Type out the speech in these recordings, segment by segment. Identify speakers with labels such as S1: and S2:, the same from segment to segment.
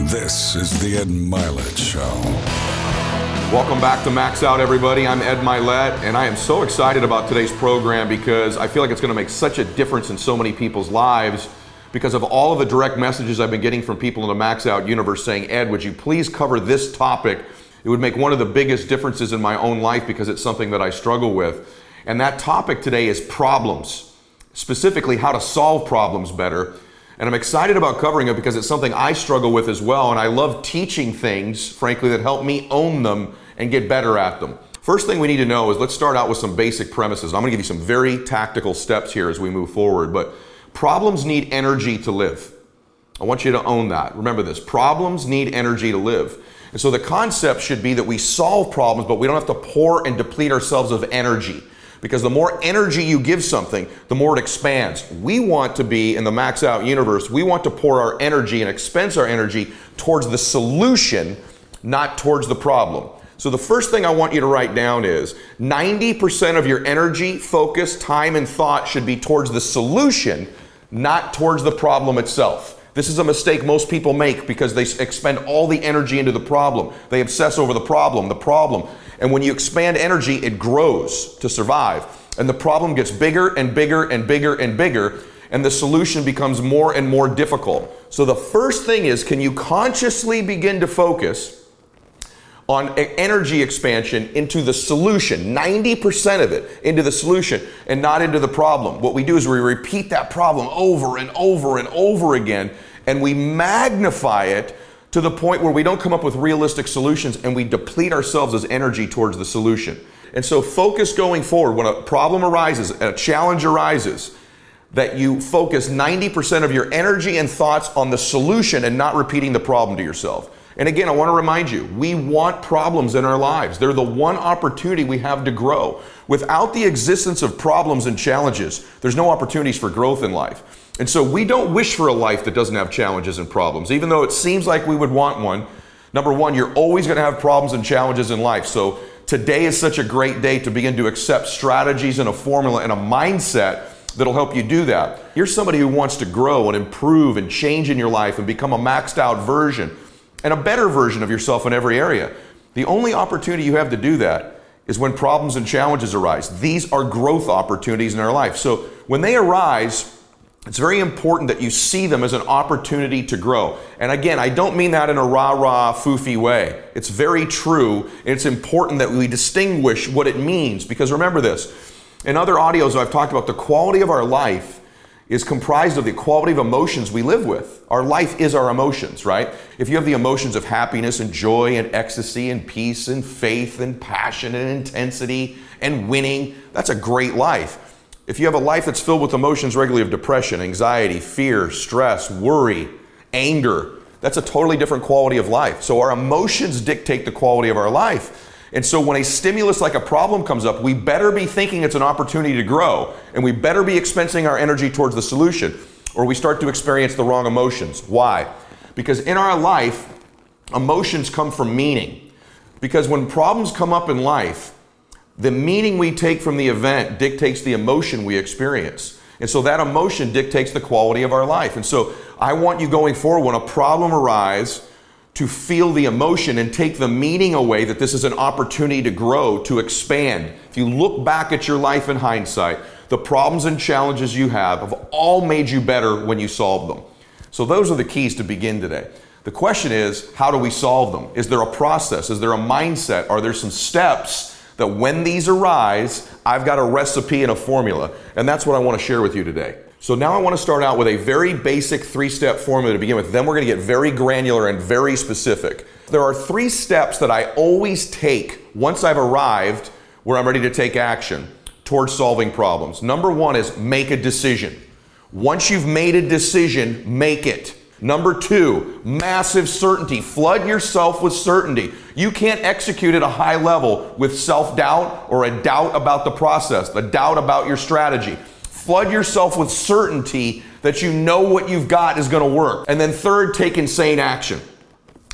S1: This is the Ed Mylett Show.
S2: Welcome back to Max Out, everybody. I'm Ed Mylett, and I am so excited about today's program because I feel like it's going to make such a difference in so many people's lives because of all of the direct messages I've been getting from people in the Max Out universe saying, Ed, would you please cover this topic? It would make one of the biggest differences in my own life because it's something that I struggle with. And that topic today is problems, specifically how to solve problems better. And I'm excited about covering it because it's something I struggle with as well. And I love teaching things, frankly, that help me own them and get better at them. First thing we need to know is let's start out with some basic premises. I'm going to give you some very tactical steps here as we move forward. But problems need energy to live. I want you to own that. Remember this problems need energy to live. And so the concept should be that we solve problems, but we don't have to pour and deplete ourselves of energy because the more energy you give something, the more it expands. We want to be in the max out universe, we want to pour our energy and expense our energy towards the solution, not towards the problem. So, the first thing I want you to write down is 90% of your energy, focus, time, and thought should be towards the solution, not towards the problem itself. This is a mistake most people make because they expend all the energy into the problem. They obsess over the problem, the problem. And when you expand energy, it grows to survive. And the problem gets bigger and bigger and bigger and bigger, and the solution becomes more and more difficult. So the first thing is can you consciously begin to focus on energy expansion into the solution, 90% of it into the solution and not into the problem. What we do is we repeat that problem over and over and over again, and we magnify it to the point where we don't come up with realistic solutions and we deplete ourselves as energy towards the solution. And so, focus going forward when a problem arises, a challenge arises, that you focus 90% of your energy and thoughts on the solution and not repeating the problem to yourself. And again, I want to remind you, we want problems in our lives. They're the one opportunity we have to grow. Without the existence of problems and challenges, there's no opportunities for growth in life. And so we don't wish for a life that doesn't have challenges and problems, even though it seems like we would want one. Number one, you're always going to have problems and challenges in life. So today is such a great day to begin to accept strategies and a formula and a mindset that'll help you do that. You're somebody who wants to grow and improve and change in your life and become a maxed out version and a better version of yourself in every area. The only opportunity you have to do that is when problems and challenges arise. These are growth opportunities in our life. So when they arise, it's very important that you see them as an opportunity to grow. And again, I don't mean that in a rah rah, foofy way. It's very true. It's important that we distinguish what it means because remember this in other audios, I've talked about the quality of our life is comprised of the quality of emotions we live with. Our life is our emotions, right? If you have the emotions of happiness and joy and ecstasy and peace and faith and passion and intensity and winning, that's a great life. If you have a life that's filled with emotions regularly of depression, anxiety, fear, stress, worry, anger, that's a totally different quality of life. So our emotions dictate the quality of our life. And so when a stimulus like a problem comes up, we better be thinking it's an opportunity to grow and we better be expensing our energy towards the solution or we start to experience the wrong emotions. Why? Because in our life, emotions come from meaning. Because when problems come up in life, the meaning we take from the event dictates the emotion we experience. And so that emotion dictates the quality of our life. And so I want you going forward when a problem arises to feel the emotion and take the meaning away that this is an opportunity to grow, to expand. If you look back at your life in hindsight, the problems and challenges you have have all made you better when you solved them. So those are the keys to begin today. The question is, how do we solve them? Is there a process? Is there a mindset? Are there some steps? That when these arise, I've got a recipe and a formula. And that's what I want to share with you today. So now I want to start out with a very basic three step formula to begin with. Then we're going to get very granular and very specific. There are three steps that I always take once I've arrived where I'm ready to take action towards solving problems. Number one is make a decision. Once you've made a decision, make it. Number two, massive certainty. Flood yourself with certainty. You can't execute at a high level with self doubt or a doubt about the process, the doubt about your strategy. Flood yourself with certainty that you know what you've got is going to work. And then, third, take insane action.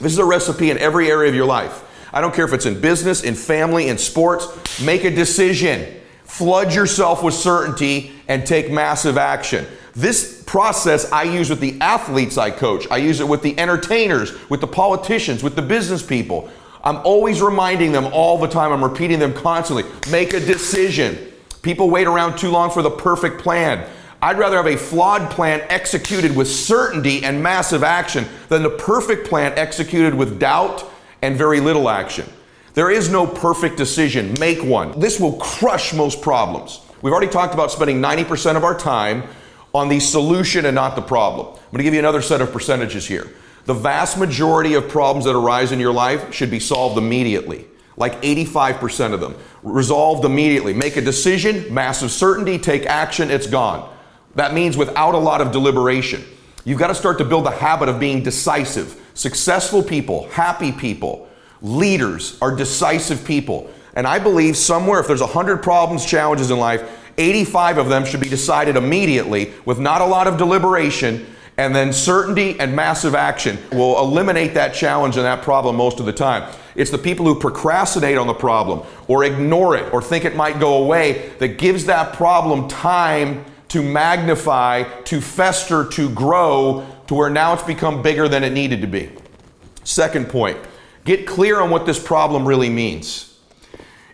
S2: This is a recipe in every area of your life. I don't care if it's in business, in family, in sports. Make a decision. Flood yourself with certainty and take massive action. This process I use with the athletes I coach. I use it with the entertainers, with the politicians, with the business people. I'm always reminding them all the time. I'm repeating them constantly. Make a decision. People wait around too long for the perfect plan. I'd rather have a flawed plan executed with certainty and massive action than the perfect plan executed with doubt and very little action. There is no perfect decision. Make one. This will crush most problems. We've already talked about spending 90% of our time on the solution and not the problem. I'm going to give you another set of percentages here. The vast majority of problems that arise in your life should be solved immediately, like 85% of them. Resolved immediately. Make a decision, massive certainty, take action, it's gone. That means without a lot of deliberation. You've got to start to build the habit of being decisive. Successful people, happy people, leaders are decisive people. And I believe somewhere, if there's 100 problems, challenges in life, 85 of them should be decided immediately with not a lot of deliberation. And then certainty and massive action will eliminate that challenge and that problem most of the time. It's the people who procrastinate on the problem or ignore it or think it might go away that gives that problem time to magnify, to fester, to grow to where now it's become bigger than it needed to be. Second point get clear on what this problem really means.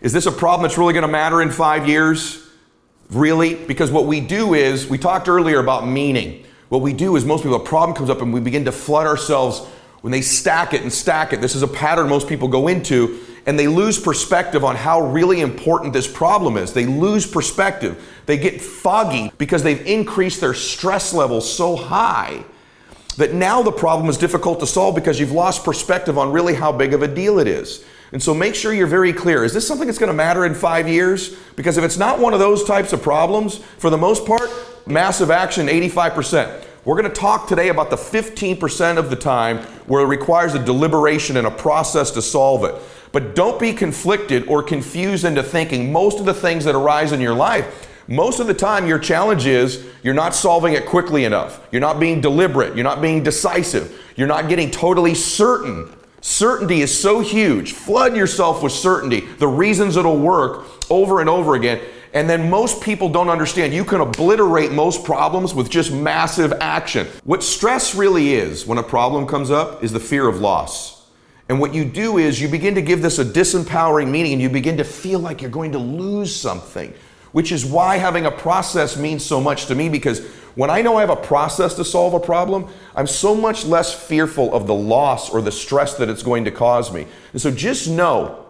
S2: Is this a problem that's really going to matter in five years? Really? Because what we do is, we talked earlier about meaning. What we do is, most people, a problem comes up and we begin to flood ourselves when they stack it and stack it. This is a pattern most people go into, and they lose perspective on how really important this problem is. They lose perspective. They get foggy because they've increased their stress level so high that now the problem is difficult to solve because you've lost perspective on really how big of a deal it is. And so make sure you're very clear. Is this something that's going to matter in five years? Because if it's not one of those types of problems, for the most part, massive action, 85%. We're going to talk today about the 15% of the time where it requires a deliberation and a process to solve it. But don't be conflicted or confused into thinking most of the things that arise in your life most of the time, your challenge is you're not solving it quickly enough. You're not being deliberate. You're not being decisive. You're not getting totally certain. Certainty is so huge. Flood yourself with certainty, the reasons it'll work over and over again. And then most people don't understand you can obliterate most problems with just massive action. What stress really is when a problem comes up is the fear of loss. And what you do is you begin to give this a disempowering meaning and you begin to feel like you're going to lose something which is why having a process means so much to me because when I know I have a process to solve a problem, I'm so much less fearful of the loss or the stress that it's going to cause me. And so just know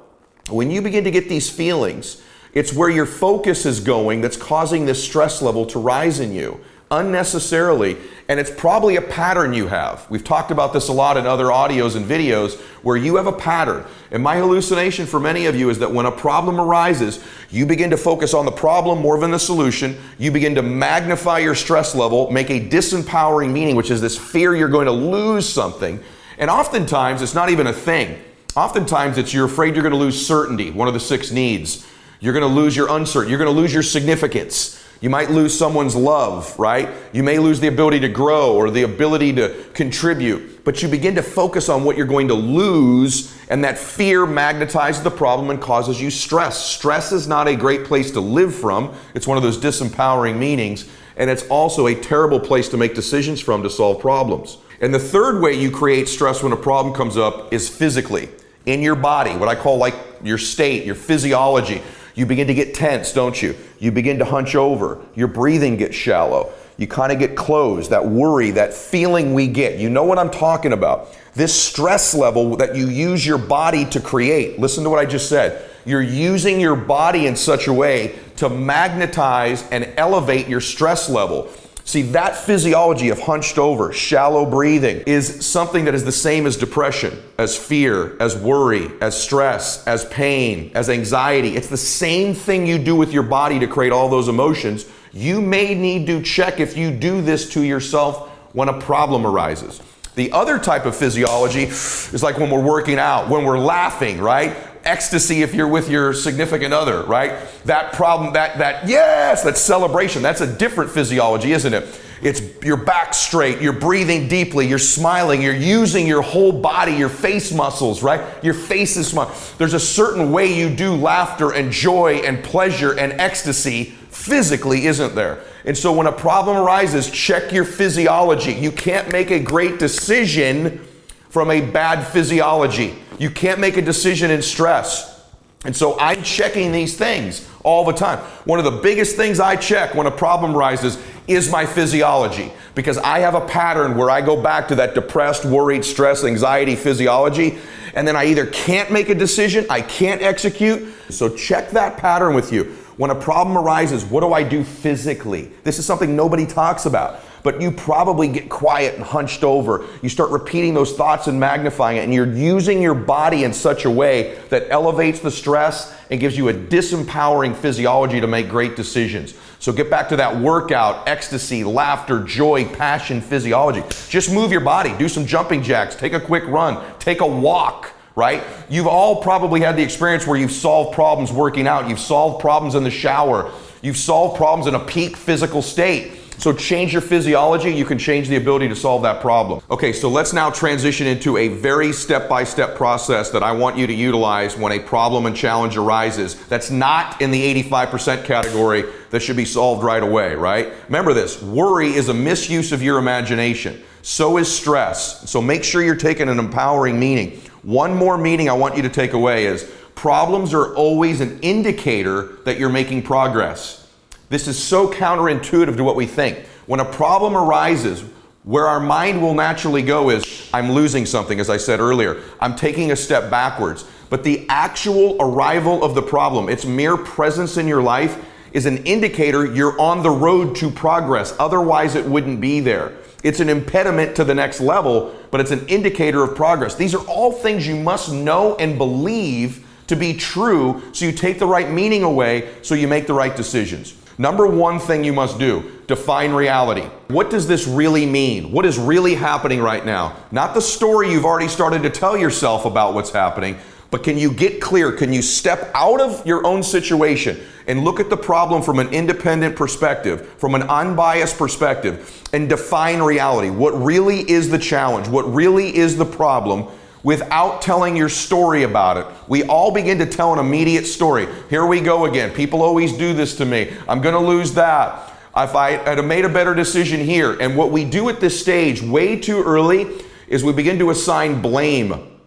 S2: when you begin to get these feelings, it's where your focus is going that's causing this stress level to rise in you unnecessarily. And it's probably a pattern you have. We've talked about this a lot in other audios and videos where you have a pattern. And my hallucination for many of you is that when a problem arises, you begin to focus on the problem more than the solution. You begin to magnify your stress level, make a disempowering meaning, which is this fear you're going to lose something. And oftentimes, it's not even a thing. Oftentimes, it's you're afraid you're going to lose certainty, one of the six needs. You're going to lose your uncertainty. You're going to lose your significance. You might lose someone's love, right? You may lose the ability to grow or the ability to contribute, but you begin to focus on what you're going to lose, and that fear magnetizes the problem and causes you stress. Stress is not a great place to live from, it's one of those disempowering meanings, and it's also a terrible place to make decisions from to solve problems. And the third way you create stress when a problem comes up is physically in your body, what I call like your state, your physiology. You begin to get tense, don't you? You begin to hunch over. Your breathing gets shallow. You kind of get closed. That worry, that feeling we get. You know what I'm talking about. This stress level that you use your body to create. Listen to what I just said. You're using your body in such a way to magnetize and elevate your stress level. See, that physiology of hunched over, shallow breathing is something that is the same as depression, as fear, as worry, as stress, as pain, as anxiety. It's the same thing you do with your body to create all those emotions. You may need to check if you do this to yourself when a problem arises. The other type of physiology is like when we're working out, when we're laughing, right? Ecstasy if you're with your significant other, right? That problem, that, that, yes, that celebration, that's a different physiology, isn't it? It's your back straight, you're breathing deeply, you're smiling, you're using your whole body, your face muscles, right? Your face is smiling. There's a certain way you do laughter and joy and pleasure and ecstasy physically, isn't there? And so when a problem arises, check your physiology. You can't make a great decision from a bad physiology. You can't make a decision in stress. And so I'm checking these things all the time. One of the biggest things I check when a problem rises is my physiology because I have a pattern where I go back to that depressed, worried, stress, anxiety physiology, and then I either can't make a decision, I can't execute. So check that pattern with you. When a problem arises, what do I do physically? This is something nobody talks about but you probably get quiet and hunched over. You start repeating those thoughts and magnifying it, and you're using your body in such a way that elevates the stress and gives you a disempowering physiology to make great decisions. So get back to that workout, ecstasy, laughter, joy, passion, physiology. Just move your body, do some jumping jacks, take a quick run, take a walk right? You've all probably had the experience where you've solved problems working out, you've solved problems in the shower, you've solved problems in a peak physical state. So change your physiology, you can change the ability to solve that problem. Okay, so let's now transition into a very step-by-step process that I want you to utilize when a problem and challenge arises. That's not in the 85% category that should be solved right away, right? Remember this, worry is a misuse of your imagination. So is stress. So make sure you're taking an empowering meaning. One more meaning I want you to take away is problems are always an indicator that you're making progress. This is so counterintuitive to what we think. When a problem arises, where our mind will naturally go is, I'm losing something, as I said earlier. I'm taking a step backwards. But the actual arrival of the problem, its mere presence in your life, is an indicator you're on the road to progress. Otherwise, it wouldn't be there. It's an impediment to the next level, but it's an indicator of progress. These are all things you must know and believe to be true so you take the right meaning away so you make the right decisions. Number one thing you must do define reality. What does this really mean? What is really happening right now? Not the story you've already started to tell yourself about what's happening, but can you get clear? Can you step out of your own situation and look at the problem from an independent perspective, from an unbiased perspective, and define reality? What really is the challenge? What really is the problem? Without telling your story about it. We all begin to tell an immediate story. Here we go again. People always do this to me. I'm going to lose that. If I had made a better decision here. And what we do at this stage way too early is we begin to assign blame.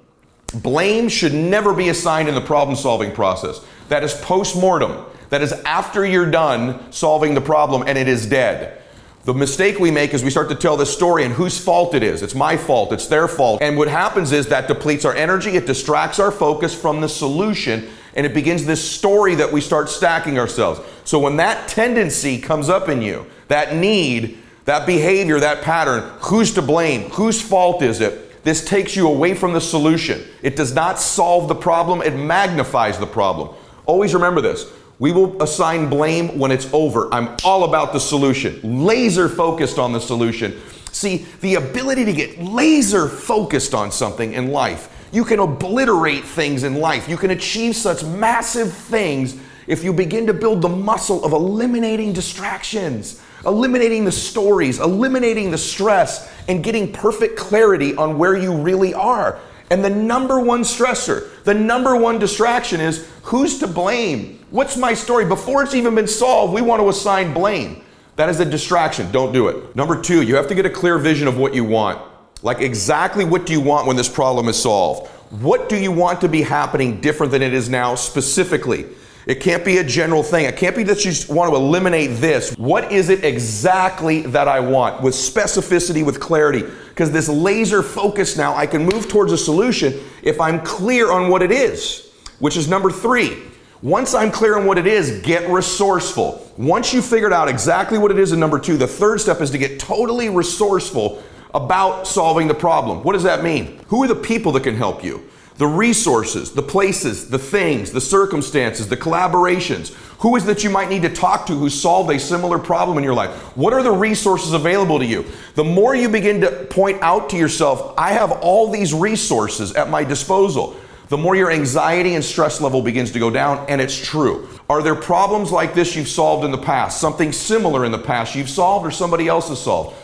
S2: Blame should never be assigned in the problem solving process. That is post mortem. That is after you're done solving the problem and it is dead. The mistake we make is we start to tell this story and whose fault it is. It's my fault, it's their fault. And what happens is that depletes our energy, it distracts our focus from the solution, and it begins this story that we start stacking ourselves. So when that tendency comes up in you, that need, that behavior, that pattern, who's to blame? Whose fault is it? This takes you away from the solution. It does not solve the problem, it magnifies the problem. Always remember this we will assign blame when it's over. I'm all about the solution, laser focused on the solution. See, the ability to get laser focused on something in life, you can obliterate things in life. You can achieve such massive things if you begin to build the muscle of eliminating distractions, eliminating the stories, eliminating the stress, and getting perfect clarity on where you really are. And the number one stressor, the number one distraction is who's to blame? What's my story? Before it's even been solved, we want to assign blame. That is a distraction. Don't do it. Number two, you have to get a clear vision of what you want. Like exactly what do you want when this problem is solved? What do you want to be happening different than it is now specifically? It can't be a general thing. It can't be that you want to eliminate this. What is it exactly that I want with specificity, with clarity? Because this laser focus now, I can move towards a solution if I'm clear on what it is, which is number three. Once I'm clear on what it is, get resourceful. Once you figured out exactly what it is in number two, the third step is to get totally resourceful about solving the problem. What does that mean? Who are the people that can help you? The resources, the places, the things, the circumstances, the collaborations. Who is that you might need to talk to who solved a similar problem in your life? What are the resources available to you? The more you begin to point out to yourself, I have all these resources at my disposal, the more your anxiety and stress level begins to go down, and it's true. Are there problems like this you've solved in the past? Something similar in the past you've solved or somebody else has solved?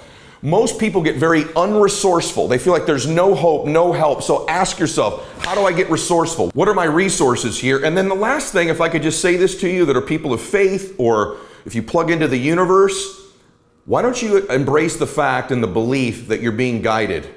S2: Most people get very unresourceful. They feel like there's no hope, no help. So ask yourself, how do I get resourceful? What are my resources here? And then the last thing, if I could just say this to you that are people of faith, or if you plug into the universe, why don't you embrace the fact and the belief that you're being guided?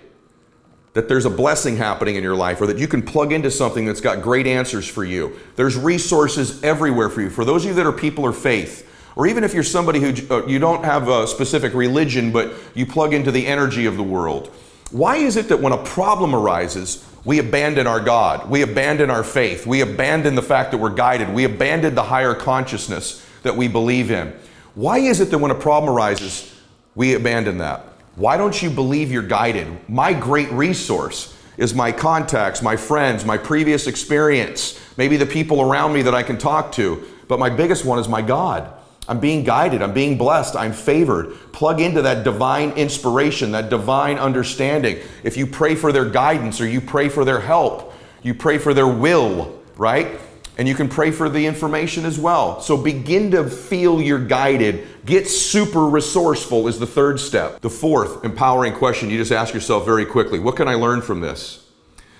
S2: That there's a blessing happening in your life, or that you can plug into something that's got great answers for you. There's resources everywhere for you. For those of you that are people of faith, or even if you're somebody who uh, you don't have a specific religion, but you plug into the energy of the world. Why is it that when a problem arises, we abandon our God, we abandon our faith, we abandon the fact that we're guided, we abandon the higher consciousness that we believe in? Why is it that when a problem arises, we abandon that? Why don't you believe you're guided? My great resource is my contacts, my friends, my previous experience, maybe the people around me that I can talk to. But my biggest one is my God. I'm being guided. I'm being blessed. I'm favored. Plug into that divine inspiration, that divine understanding. If you pray for their guidance or you pray for their help, you pray for their will, right? And you can pray for the information as well. So begin to feel you're guided. Get super resourceful is the third step. The fourth empowering question you just ask yourself very quickly What can I learn from this?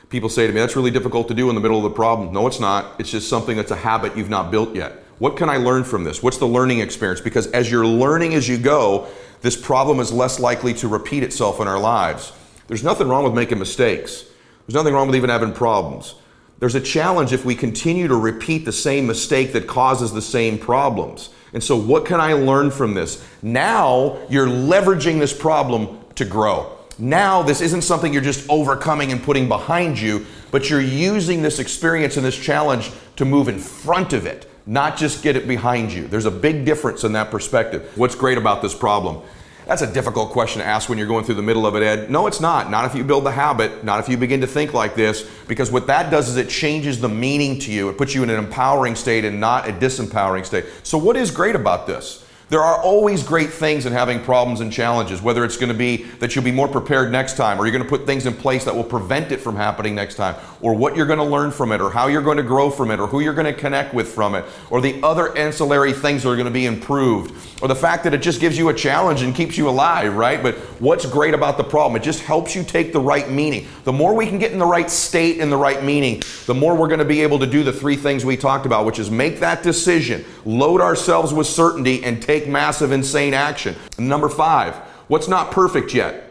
S2: People say to me, That's really difficult to do in the middle of the problem. No, it's not. It's just something that's a habit you've not built yet. What can I learn from this? What's the learning experience? Because as you're learning as you go, this problem is less likely to repeat itself in our lives. There's nothing wrong with making mistakes. There's nothing wrong with even having problems. There's a challenge if we continue to repeat the same mistake that causes the same problems. And so, what can I learn from this? Now you're leveraging this problem to grow. Now, this isn't something you're just overcoming and putting behind you, but you're using this experience and this challenge to move in front of it not just get it behind you. There's a big difference in that perspective. What's great about this problem? That's a difficult question to ask when you're going through the middle of it, Ed. No, it's not. Not if you build the habit, not if you begin to think like this, because what that does is it changes the meaning to you. It puts you in an empowering state and not a disempowering state. So, what is great about this? There are always great things in having problems and challenges, whether it's going to be that you'll be more prepared next time, or you're going to put things in place that will prevent it from happening next time, or what you're going to learn from it, or how you're going to grow from it, or who you're going to connect with from it, or the other ancillary things that are going to be improved, or the fact that it just gives you a challenge and keeps you alive, right? But what's great about the problem? It just helps you take the right meaning. The more we can get in the right state and the right meaning, the more we're going to be able to do the three things we talked about, which is make that decision, load ourselves with certainty, and take take massive, insane action. Number five, what's not perfect yet?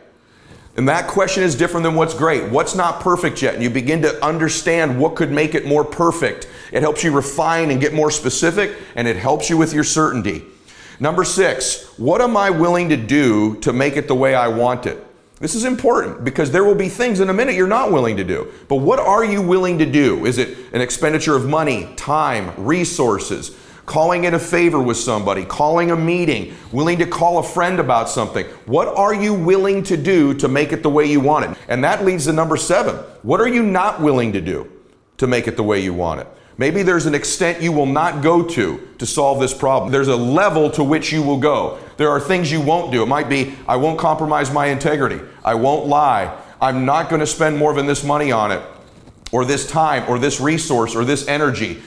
S2: And that question is different than what's great. What's not perfect yet? And you begin to understand what could make it more perfect. It helps you refine and get more specific, and it helps you with your certainty. Number six, what am I willing to do to make it the way I want it? This is important because there will be things in a minute you're not willing to do. But what are you willing to do? Is it an expenditure of money, time, resources? Calling in a favor with somebody, calling a meeting, willing to call a friend about something. What are you willing to do to make it the way you want it? And that leads to number seven. What are you not willing to do to make it the way you want it? Maybe there's an extent you will not go to to solve this problem. There's a level to which you will go. There are things you won't do. It might be, I won't compromise my integrity. I won't lie. I'm not going to spend more than this money on it, or this time, or this resource, or this energy.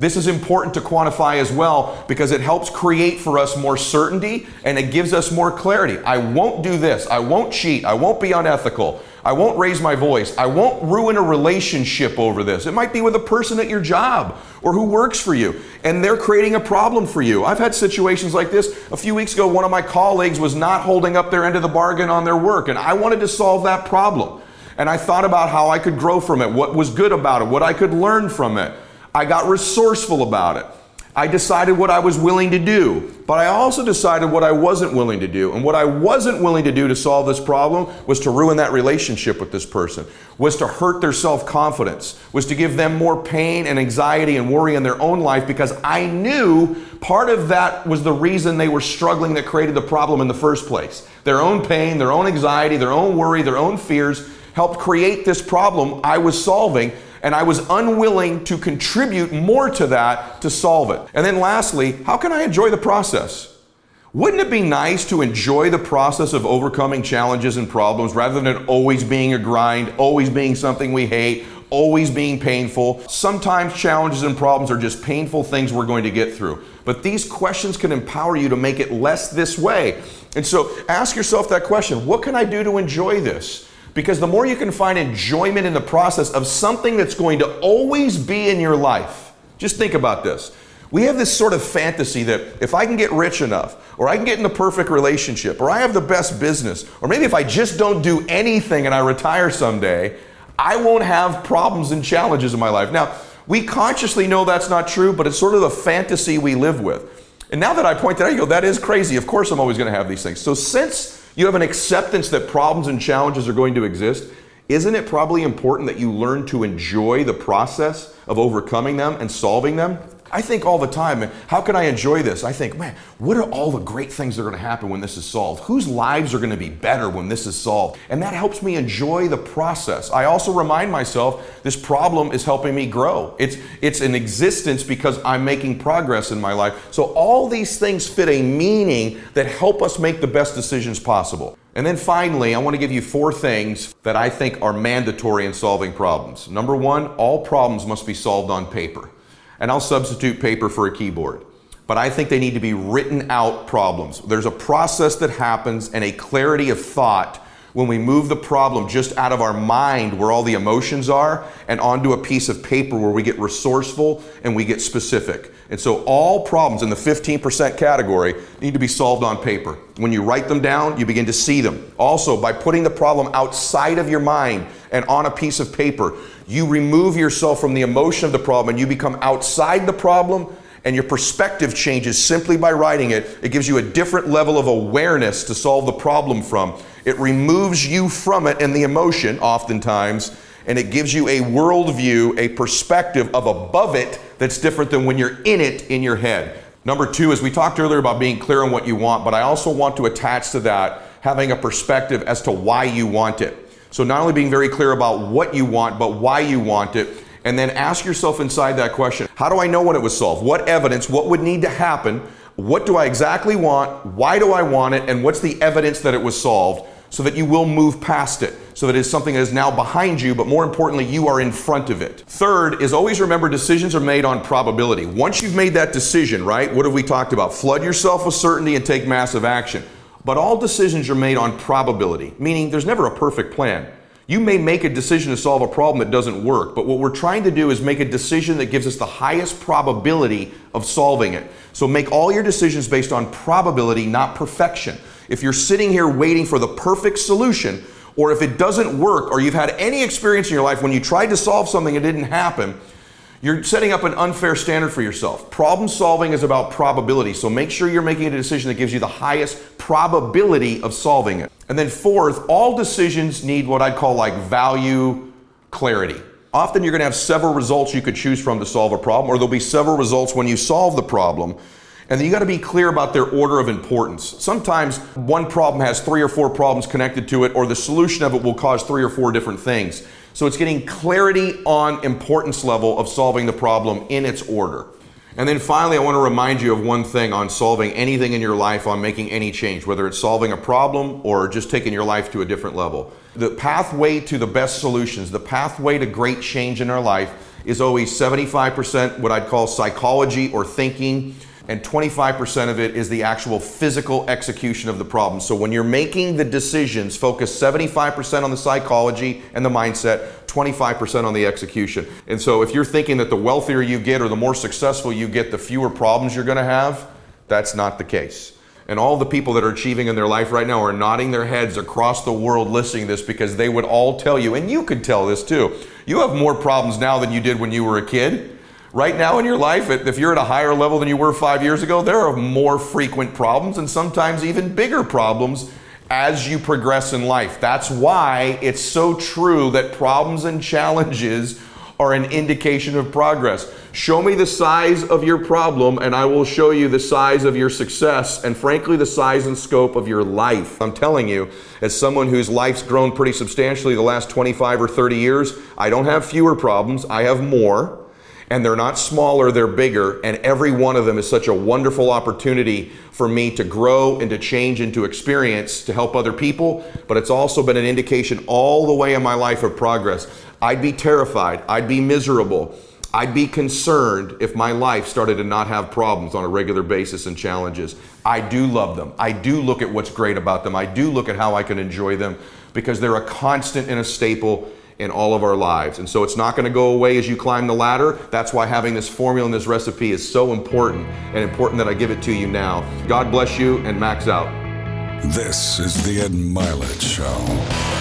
S2: This is important to quantify as well because it helps create for us more certainty and it gives us more clarity. I won't do this. I won't cheat. I won't be unethical. I won't raise my voice. I won't ruin a relationship over this. It might be with a person at your job or who works for you and they're creating a problem for you. I've had situations like this. A few weeks ago, one of my colleagues was not holding up their end of the bargain on their work and I wanted to solve that problem. And I thought about how I could grow from it, what was good about it, what I could learn from it. I got resourceful about it. I decided what I was willing to do, but I also decided what I wasn't willing to do. And what I wasn't willing to do to solve this problem was to ruin that relationship with this person, was to hurt their self confidence, was to give them more pain and anxiety and worry in their own life because I knew part of that was the reason they were struggling that created the problem in the first place. Their own pain, their own anxiety, their own worry, their own fears helped create this problem I was solving and I was unwilling to contribute more to that to solve it. And then lastly, how can I enjoy the process? Wouldn't it be nice to enjoy the process of overcoming challenges and problems rather than always being a grind, always being something we hate, always being painful. Sometimes challenges and problems are just painful things we're going to get through. But these questions can empower you to make it less this way. And so ask yourself that question what can I do to enjoy this? Because the more you can find enjoyment in the process of something that's going to always be in your life, just think about this. We have this sort of fantasy that if I can get rich enough, or I can get in the perfect relationship, or I have the best business, or maybe if I just don't do anything and I retire someday, I won't have problems and challenges in my life. Now, we consciously know that's not true, but it's sort of the fantasy we live with. And now that I point that out, you go, that is crazy. Of course, I'm always going to have these things. So, since you have an acceptance that problems and challenges are going to exist, isn't it probably important that you learn to enjoy the process of overcoming them and solving them? I think all the time, how can I enjoy this? I think, man, what are all the great things that are going to happen when this is solved? Whose lives are going to be better when this is solved? And that helps me enjoy the process. I also remind myself this problem is helping me grow. It's it's an existence because I'm making progress in my life. So all these things fit a meaning that help us make the best decisions possible. And then finally, I want to give you four things that I think are mandatory in solving problems. Number 1, all problems must be solved on paper and I'll substitute paper for a keyboard. But I think they need to be written out problems. There's a process that happens and a clarity of thought when we move the problem just out of our mind where all the emotions are and onto a piece of paper where we get resourceful and we get specific. And so all problems in the 15% category need to be solved on paper. When you write them down, you begin to see them. Also, by putting the problem outside of your mind and on a piece of paper, you remove yourself from the emotion of the problem and you become outside the problem and your perspective changes simply by writing it. It gives you a different level of awareness to solve the problem from. It removes you from it and the emotion, oftentimes, and it gives you a worldview, a perspective of above it that's different than when you're in it in your head. Number two is we talked earlier about being clear on what you want, but I also want to attach to that having a perspective as to why you want it. So, not only being very clear about what you want, but why you want it. And then ask yourself inside that question how do I know when it was solved? What evidence? What would need to happen? What do I exactly want? Why do I want it? And what's the evidence that it was solved? So that you will move past it, so that it's something that is now behind you, but more importantly, you are in front of it. Third is always remember decisions are made on probability. Once you've made that decision, right, what have we talked about? Flood yourself with certainty and take massive action. But all decisions are made on probability, meaning there's never a perfect plan. You may make a decision to solve a problem that doesn't work, but what we're trying to do is make a decision that gives us the highest probability of solving it. So make all your decisions based on probability, not perfection. If you're sitting here waiting for the perfect solution, or if it doesn't work, or you've had any experience in your life when you tried to solve something and it didn't happen, you're setting up an unfair standard for yourself. Problem solving is about probability, so make sure you're making a decision that gives you the highest probability of solving it. And then, fourth, all decisions need what I'd call like value clarity. Often you're going to have several results you could choose from to solve a problem, or there'll be several results when you solve the problem. And then you got to be clear about their order of importance. Sometimes one problem has three or four problems connected to it, or the solution of it will cause three or four different things. So it's getting clarity on importance level of solving the problem in its order. And then finally, I want to remind you of one thing on solving anything in your life, on making any change, whether it's solving a problem or just taking your life to a different level. The pathway to the best solutions, the pathway to great change in our life is always 75% what I'd call psychology or thinking, and 25% of it is the actual physical execution of the problem. So when you're making the decisions, focus 75% on the psychology and the mindset, 25% on the execution. And so if you're thinking that the wealthier you get or the more successful you get, the fewer problems you're going to have, that's not the case. And all the people that are achieving in their life right now are nodding their heads across the world listening to this because they would all tell you, and you could tell this too. You have more problems now than you did when you were a kid. Right now in your life, if you're at a higher level than you were five years ago, there are more frequent problems and sometimes even bigger problems as you progress in life. That's why it's so true that problems and challenges are an indication of progress. Show me the size of your problem, and I will show you the size of your success, and frankly, the size and scope of your life. I'm telling you, as someone whose life's grown pretty substantially the last 25 or 30 years, I don't have fewer problems, I have more and they're not smaller, they're bigger, and every one of them is such a wonderful opportunity for me to grow and to change and to experience to help other people, but it's also been an indication all the way in my life of progress. I'd be terrified. I'd be miserable. I'd be concerned if my life started to not have problems on a regular basis and challenges. I do love them. I do look at what's great about them. I do look at how I can enjoy them because they're a constant and a staple in all of our lives. And so it's not going to go away as you climb the ladder. That's why having this formula and this recipe is so important and important that I give it to you now. God bless you and max out.
S1: This is the Ed Mylett Show.